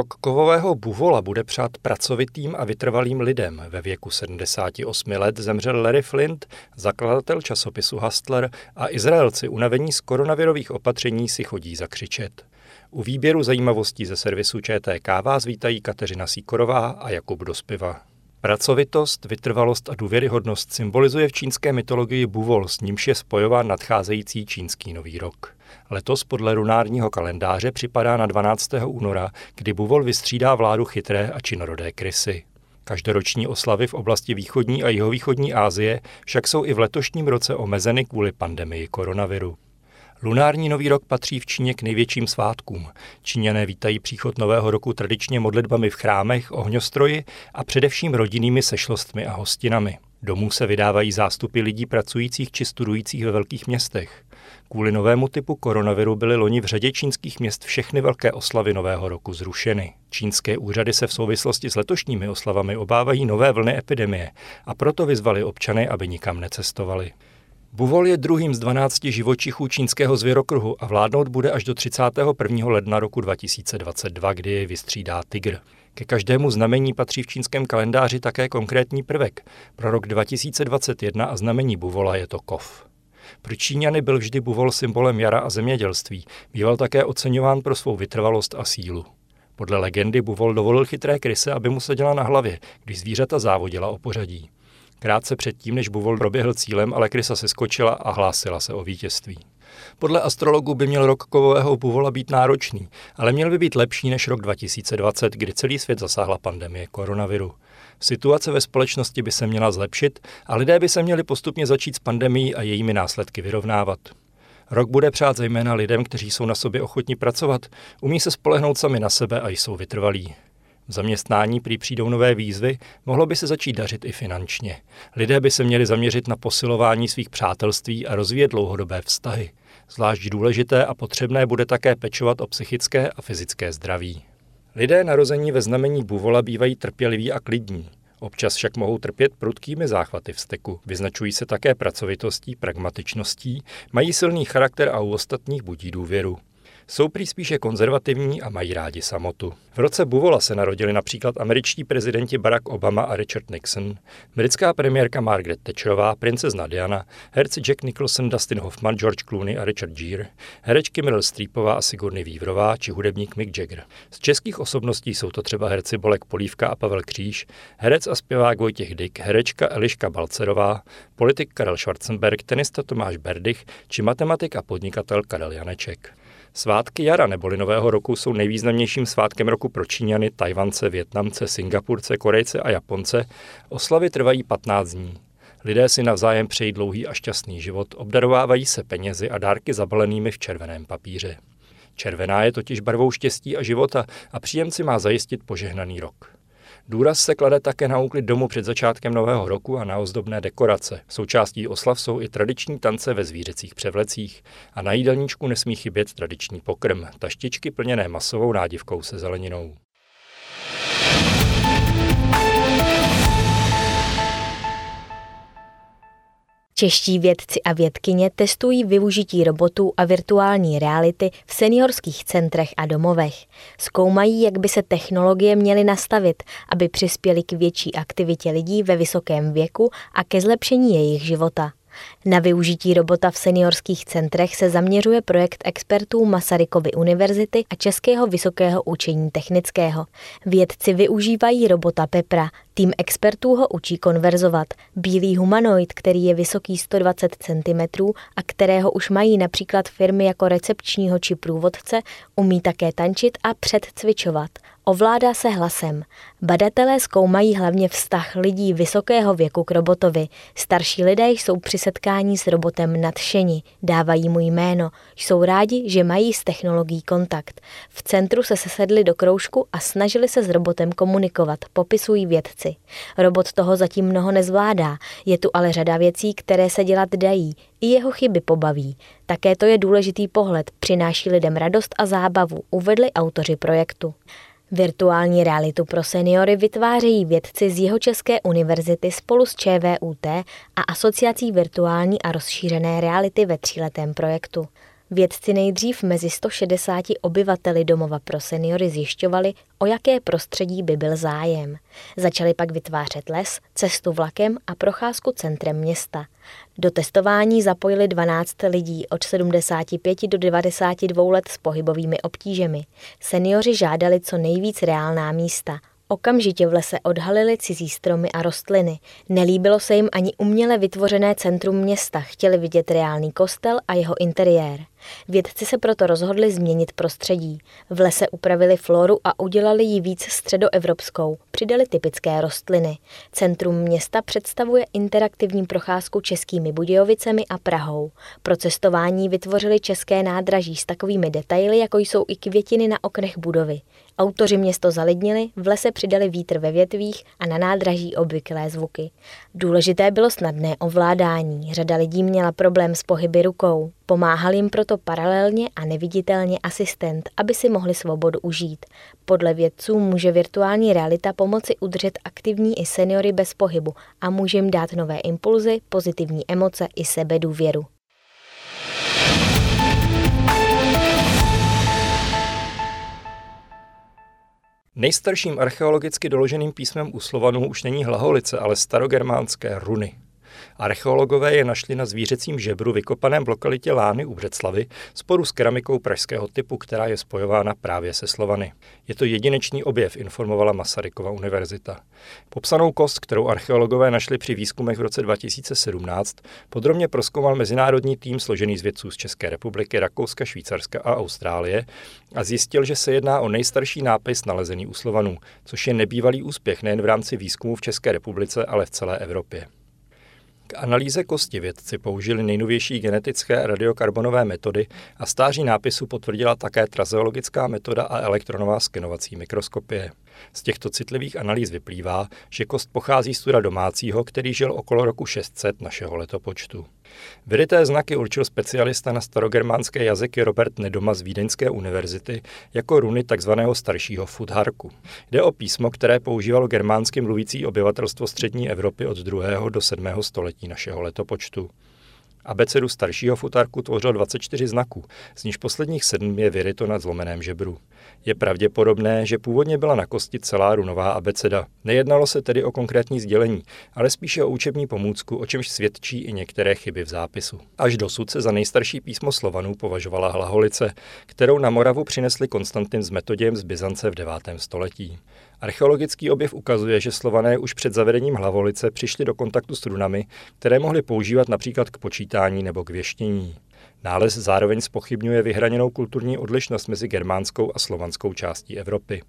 Rok kovového buvola bude přát pracovitým a vytrvalým lidem. Ve věku 78 let zemřel Larry Flint, zakladatel časopisu Hustler a Izraelci unavení z koronavirových opatření si chodí zakřičet. U výběru zajímavostí ze servisu ČTK vás vítají Kateřina Síkorová a Jakub Dospiva. Pracovitost, vytrvalost a důvěryhodnost symbolizuje v čínské mytologii buvol, s nímž je spojován nadcházející čínský nový rok. Letos podle lunárního kalendáře připadá na 12. února, kdy buvol vystřídá vládu chytré a činorodé krysy. Každoroční oslavy v oblasti východní a jihovýchodní Asie však jsou i v letošním roce omezeny kvůli pandemii koronaviru. Lunární nový rok patří v Číně k největším svátkům. Číňané vítají příchod nového roku tradičně modlitbami v chrámech, ohňostroji a především rodinnými sešlostmi a hostinami. Domů se vydávají zástupy lidí pracujících či studujících ve velkých městech. Kvůli novému typu koronaviru byly loni v řadě čínských měst všechny velké oslavy nového roku zrušeny. Čínské úřady se v souvislosti s letošními oslavami obávají nové vlny epidemie a proto vyzvali občany, aby nikam necestovali. Buvol je druhým z 12 živočichů čínského zvěrokruhu a vládnout bude až do 31. ledna roku 2022, kdy je vystřídá tygr. Ke každému znamení patří v čínském kalendáři také konkrétní prvek. Pro rok 2021 a znamení buvola je to kov. Pro Číňany byl vždy buvol symbolem jara a zemědělství. Býval také oceňován pro svou vytrvalost a sílu. Podle legendy buvol dovolil chytré kryse, aby mu seděla na hlavě, když zvířata závodila o pořadí. Krátce předtím, než Buvol proběhl cílem, ale krysa se skočila a hlásila se o vítězství. Podle astrologů by měl rok kovového buvola být náročný, ale měl by být lepší než rok 2020, kdy celý svět zasáhla pandemie koronaviru. Situace ve společnosti by se měla zlepšit a lidé by se měli postupně začít s pandemií a jejími následky vyrovnávat. Rok bude přát zejména lidem, kteří jsou na sobě ochotní pracovat, umí se spolehnout sami na sebe a jsou vytrvalí. V zaměstnání prý přijdou nové výzvy, mohlo by se začít dařit i finančně. Lidé by se měli zaměřit na posilování svých přátelství a rozvíjet dlouhodobé vztahy. Zvlášť důležité a potřebné bude také pečovat o psychické a fyzické zdraví. Lidé narození ve znamení buvola bývají trpěliví a klidní. Občas však mohou trpět prudkými záchvaty vzteku. Vyznačují se také pracovitostí, pragmatičností, mají silný charakter a u ostatních budí důvěru. Jsou prý spíše konzervativní a mají rádi samotu. V roce Buvola se narodili například američtí prezidenti Barack Obama a Richard Nixon, britská premiérka Margaret Thatcherová, princezna Diana, herci Jack Nicholson, Dustin Hoffman, George Clooney a Richard Gere, herečky Meryl Streepová a Sigourney Weaverová či hudebník Mick Jagger. Z českých osobností jsou to třeba herci Bolek Polívka a Pavel Kříž, herec a zpěvák Vojtěch Dyk, herečka Eliška Balcerová, politik Karel Schwarzenberg, tenista Tomáš Berdych či matematik a podnikatel Karel Janeček. Svátky jara neboli Nového roku jsou nejvýznamnějším svátkem roku pro Číňany, Tajvance, Větnamce, Singapurce, Korejce a Japonce. Oslavy trvají 15 dní. Lidé si navzájem přejí dlouhý a šťastný život, obdarovávají se penězi a dárky zabalenými v červeném papíře. Červená je totiž barvou štěstí a života a příjemci má zajistit požehnaný rok. Důraz se klade také na úklid domu před začátkem nového roku a na ozdobné dekorace. Součástí oslav jsou i tradiční tance ve zvířecích převlecích a na jídelníčku nesmí chybět tradiční pokrm, taštičky plněné masovou nádivkou se zeleninou. Čeští vědci a vědkyně testují využití robotů a virtuální reality v seniorských centrech a domovech. Zkoumají, jak by se technologie měly nastavit, aby přispěly k větší aktivitě lidí ve vysokém věku a ke zlepšení jejich života. Na využití robota v seniorských centrech se zaměřuje projekt expertů Masarykovy univerzity a Českého vysokého učení technického. Vědci využívají robota Pepra, Tým expertů ho učí konverzovat. Bílý humanoid, který je vysoký 120 cm a kterého už mají například firmy jako recepčního či průvodce, umí také tančit a předcvičovat. Ovládá se hlasem. Badatelé zkoumají hlavně vztah lidí vysokého věku k robotovi. Starší lidé jsou při setkání s robotem nadšeni, dávají mu jméno, jsou rádi, že mají s technologií kontakt. V centru se sesedli do kroužku a snažili se s robotem komunikovat, popisují vědci. Robot toho zatím mnoho nezvládá, je tu ale řada věcí, které se dělat dají, i jeho chyby pobaví. Také to je důležitý pohled, přináší lidem radost a zábavu, uvedli autoři projektu. Virtuální realitu pro seniory vytvářejí vědci z Jihočeské univerzity spolu s ČVUT a Asociací virtuální a rozšířené reality ve tříletém projektu. Vědci nejdřív mezi 160 obyvateli domova pro seniory zjišťovali, o jaké prostředí by byl zájem. Začali pak vytvářet les, cestu vlakem a procházku centrem města. Do testování zapojili 12 lidí od 75 do 92 let s pohybovými obtížemi. Seniori žádali co nejvíc reálná místa – Okamžitě v lese odhalili cizí stromy a rostliny. Nelíbilo se jim ani uměle vytvořené centrum města, chtěli vidět reálný kostel a jeho interiér. Vědci se proto rozhodli změnit prostředí. V lese upravili floru a udělali ji víc středoevropskou. Přidali typické rostliny. Centrum města představuje interaktivní procházku českými Budějovicemi a Prahou. Pro cestování vytvořili české nádraží s takovými detaily, jako jsou i květiny na oknech budovy. Autoři město zalidnili, v lese přidali vítr ve větvích a na nádraží obvyklé zvuky. Důležité bylo snadné ovládání. Řada lidí měla problém s pohyby rukou. Pomáhal jim proto paralelně a neviditelně asistent, aby si mohli svobodu užít. Podle vědců může virtuální realita pomoci udržet aktivní i seniory bez pohybu a může jim dát nové impulzy, pozitivní emoce i sebedůvěru. Nejstarším archeologicky doloženým písmem u Slovanů už není hlaholice, ale starogermánské runy. Archeologové je našli na zvířecím žebru vykopaném v lokalitě Lány u Břeclavy sporu s keramikou pražského typu, která je spojována právě se Slovany. Je to jedinečný objev, informovala Masarykova univerzita. Popsanou kost, kterou archeologové našli při výzkumech v roce 2017, podrobně proskoumal mezinárodní tým složený z vědců z České republiky, Rakouska, Švýcarska a Austrálie a zjistil, že se jedná o nejstarší nápis nalezený u Slovanů, což je nebývalý úspěch nejen v rámci výzkumu v České republice, ale v celé Evropě. K analýze kosti vědci použili nejnovější genetické radiokarbonové metody a stáří nápisu potvrdila také trazeologická metoda a elektronová skenovací mikroskopie. Z těchto citlivých analýz vyplývá, že kost pochází z tura domácího, který žil okolo roku 600 našeho letopočtu. Vyryté znaky určil specialista na starogermánské jazyky Robert Nedoma z Vídeňské univerzity jako runy tzv. staršího futharku. Jde o písmo, které používalo germánsky mluvící obyvatelstvo střední Evropy od 2. do 7. století našeho letopočtu. Abecedu staršího futarku tvořilo 24 znaků, z níž posledních sedm je vyryto na zlomeném žebru. Je pravděpodobné, že původně byla na kosti celá runová abeceda. Nejednalo se tedy o konkrétní sdělení, ale spíše o učební pomůcku, o čemž svědčí i některé chyby v zápisu. Až dosud se za nejstarší písmo Slovanů považovala hlaholice, kterou na Moravu přinesli Konstantin s metoděm z Byzance v 9. století. Archeologický objev ukazuje, že Slované už před zavedením hlavolice přišli do kontaktu s runami, které mohli používat například k počítání nebo k věštění. Nález zároveň spochybňuje vyhraněnou kulturní odlišnost mezi germánskou a slovanskou částí Evropy.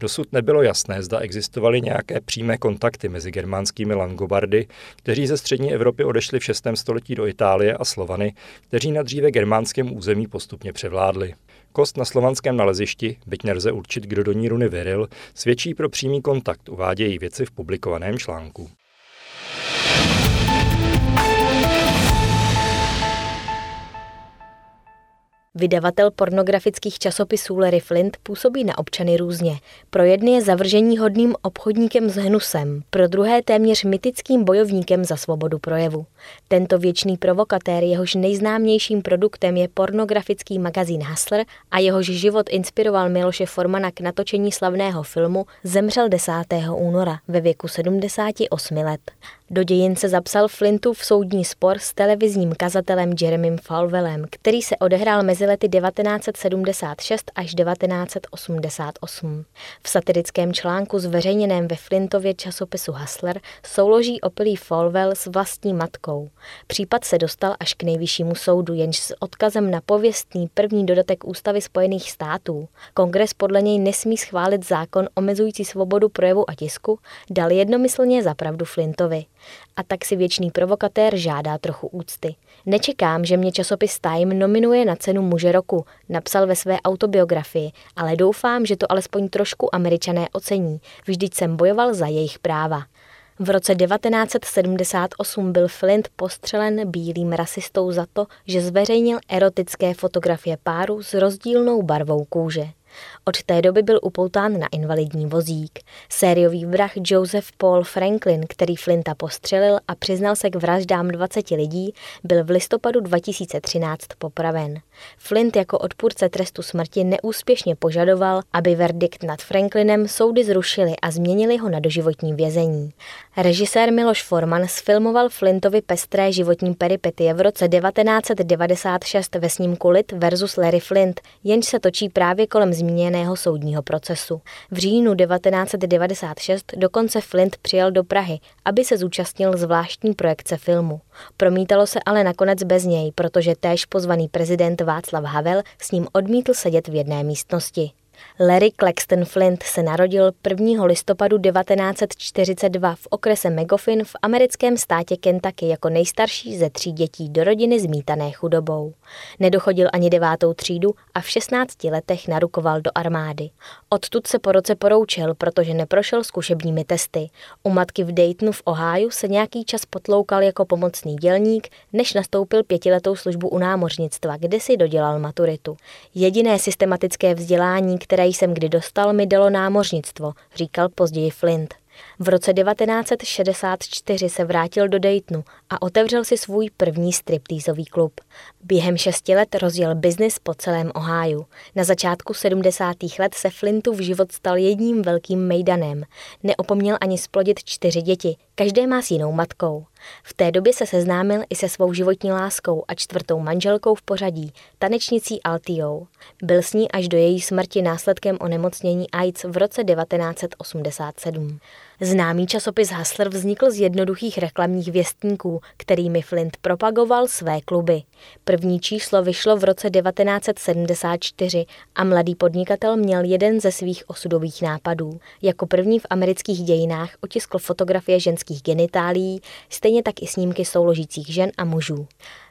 Dosud nebylo jasné, zda existovaly nějaké přímé kontakty mezi germánskými langobardy, kteří ze střední Evropy odešli v 6. století do Itálie a Slovany, kteří na dříve germánském území postupně převládli. Kost na slovanském nalezišti, byť nelze určit, kdo do ní runy vyril, svědčí pro přímý kontakt, uvádějí věci v publikovaném článku. Vydavatel pornografických časopisů Larry Flint působí na občany různě. Pro jedny je zavržení hodným obchodníkem s hnusem, pro druhé téměř mytickým bojovníkem za svobodu projevu. Tento věčný provokatér, jehož nejznámějším produktem je pornografický magazín Hustler a jehož život inspiroval Miloše Formana k natočení slavného filmu, zemřel 10. února ve věku 78 let. Do dějin se zapsal Flintův soudní spor s televizním kazatelem Jeremym Falwellem, který se odehrál mezi lety 1976 až 1988. V satirickém článku zveřejněném ve Flintově časopisu Hustler souloží opilý Falwell s vlastní matkou. Případ se dostal až k nejvyššímu soudu, jenž s odkazem na pověstný první dodatek Ústavy Spojených států. Kongres podle něj nesmí schválit zákon omezující svobodu projevu a tisku, dal jednomyslně za pravdu Flintovi. A tak si věčný provokatér žádá trochu úcty. Nečekám, že mě časopis Time nominuje na cenu muže roku, napsal ve své autobiografii, ale doufám, že to alespoň trošku američané ocení. Vždyť jsem bojoval za jejich práva. V roce 1978 byl Flint postřelen bílým rasistou za to, že zveřejnil erotické fotografie páru s rozdílnou barvou kůže. Od té doby byl upoután na invalidní vozík. Sériový vrah Joseph Paul Franklin, který Flinta postřelil a přiznal se k vraždám 20 lidí, byl v listopadu 2013 popraven. Flint jako odpůrce trestu smrti neúspěšně požadoval, aby verdikt nad Franklinem soudy zrušili a změnili ho na doživotní vězení. Režisér Miloš Forman sfilmoval Flintovi pestré životní peripetie v roce 1996 ve snímku Lit versus Larry Flint, jenž se točí právě kolem zmíněného soudního procesu. V říjnu 1996 dokonce Flint přijel do Prahy, aby se zúčastnil zvláštní projekce filmu. Promítalo se ale nakonec bez něj, protože též pozvaný prezident Václav Havel s ním odmítl sedět v jedné místnosti. Larry Claxton Flint se narodil 1. listopadu 1942 v okrese Megofin v americkém státě Kentucky jako nejstarší ze tří dětí do rodiny zmítané chudobou. Nedochodil ani devátou třídu a v 16 letech narukoval do armády. Odtud se po roce poroučil, protože neprošel zkušebními testy. U matky v Daytonu v Ohio se nějaký čas potloukal jako pomocný dělník, než nastoupil pětiletou službu u námořnictva, kde si dodělal maturitu. Jediné systematické vzdělání, které jsem kdy dostal, mi dalo námořnictvo, říkal později Flint. V roce 1964 se vrátil do Daytonu a otevřel si svůj první striptýzový klub. Během šesti let rozjel biznis po celém Ohio. Na začátku 70. let se Flintu v život stal jedním velkým mejdanem. Neopomněl ani splodit čtyři děti, každé má s jinou matkou. V té době se seznámil i se svou životní láskou a čtvrtou manželkou v pořadí, tanečnicí Altiou. Byl s ní až do její smrti následkem onemocnění AIDS v roce 1987. Známý časopis Hustler vznikl z jednoduchých reklamních věstníků, kterými Flint propagoval své kluby. První číslo vyšlo v roce 1974 a mladý podnikatel měl jeden ze svých osudových nápadů. Jako první v amerických dějinách otiskl fotografie ženských genitálií, stejně tak i snímky souložících žen a mužů.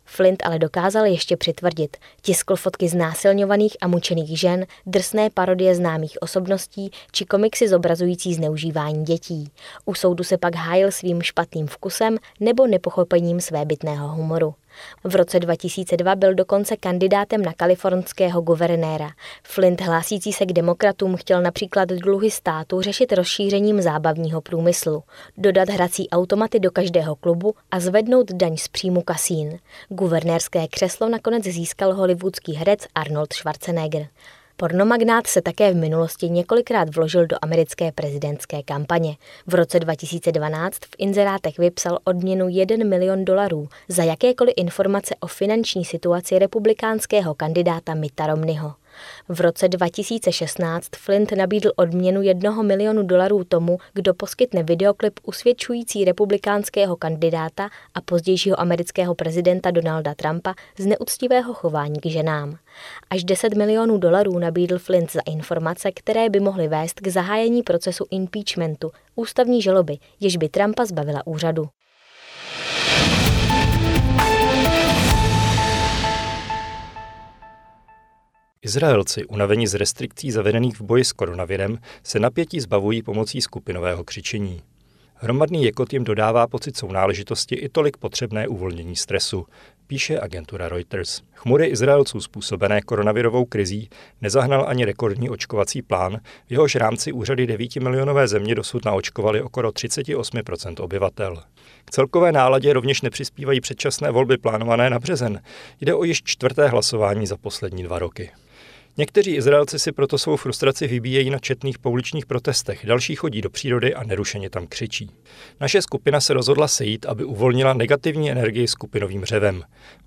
Flint ale dokázal ještě přitvrdit. Tiskl fotky znásilňovaných a mučených žen, drsné parodie známých osobností či komiksy zobrazující zneužívání dětí. U soudu se pak hájil svým špatným vkusem nebo nepochopením své bytného humoru. V roce 2002 byl dokonce kandidátem na kalifornského guvernéra. Flint hlásící se k demokratům chtěl například dluhy státu řešit rozšířením zábavního průmyslu, dodat hrací automaty do každého klubu a zvednout daň z příjmu kasín. Guvernérské křeslo nakonec získal hollywoodský herec Arnold Schwarzenegger. Pornomagnát se také v minulosti několikrát vložil do americké prezidentské kampaně. V roce 2012 v inzerátech vypsal odměnu 1 milion dolarů za jakékoliv informace o finanční situaci republikánského kandidáta Mitta Romneyho. V roce 2016 Flint nabídl odměnu jednoho milionu dolarů tomu, kdo poskytne videoklip usvědčující republikánského kandidáta a pozdějšího amerického prezidenta Donalda Trumpa z neúctivého chování k ženám. Až 10 milionů dolarů nabídl Flint za informace, které by mohly vést k zahájení procesu impeachmentu, ústavní žaloby, jež by Trumpa zbavila úřadu. Izraelci, unavení z restrikcí zavedených v boji s koronavirem, se napětí zbavují pomocí skupinového křičení. Hromadný jekot jim dodává pocit sounáležitosti i tolik potřebné uvolnění stresu, píše agentura Reuters. Chmury Izraelců způsobené koronavirovou krizí nezahnal ani rekordní očkovací plán, v jehož rámci úřady 9 milionové země dosud naočkovali okolo 38% obyvatel. K celkové náladě rovněž nepřispívají předčasné volby plánované na březen. Jde o již čtvrté hlasování za poslední dva roky. Někteří Izraelci si proto svou frustraci vybíjejí na četných pouličních protestech, další chodí do přírody a nerušeně tam křičí. Naše skupina se rozhodla sejít, aby uvolnila negativní energii skupinovým řevem.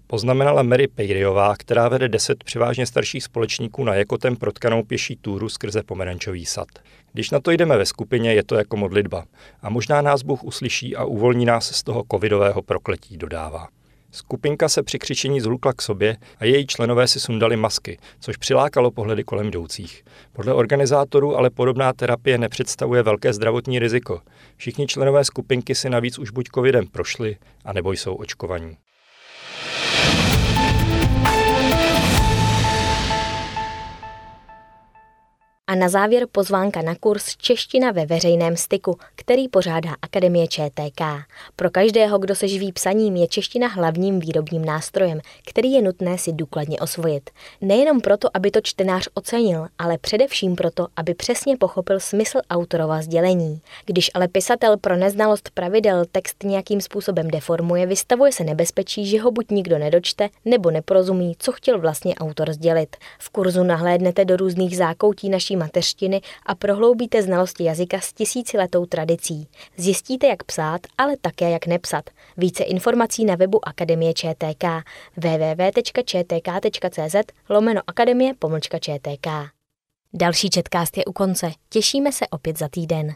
Poznamenala Mary Pejriová, která vede deset převážně starších společníků na jakotem protkanou pěší túru skrze pomerančový sad. Když na to jdeme ve skupině, je to jako modlitba. A možná nás Bůh uslyší a uvolní nás z toho covidového prokletí, dodává. Skupinka se při křičení zhlukla k sobě a její členové si sundali masky, což přilákalo pohledy kolem jdoucích. Podle organizátorů ale podobná terapie nepředstavuje velké zdravotní riziko. Všichni členové skupinky si navíc už buď covidem prošli, anebo jsou očkovaní. A na závěr pozvánka na kurz Čeština ve veřejném styku, který pořádá Akademie ČTK. Pro každého, kdo se živí psaním, je čeština hlavním výrobním nástrojem, který je nutné si důkladně osvojit. Nejenom proto, aby to čtenář ocenil, ale především proto, aby přesně pochopil smysl autorova sdělení. Když ale pisatel pro neznalost pravidel text nějakým způsobem deformuje, vystavuje se nebezpečí, že ho buď nikdo nedočte, nebo neporozumí, co chtěl vlastně autor sdělit. V kurzu nahlédnete do různých zákoutí naší mateřštiny a prohloubíte znalosti jazyka s tisíciletou tradicí. Zjistíte, jak psát, ale také jak nepsat. Více informací na webu Akademie ČTK www.čtk.cz lomeno akademie pomlčka ČTK. Další četkást je u konce. Těšíme se opět za týden.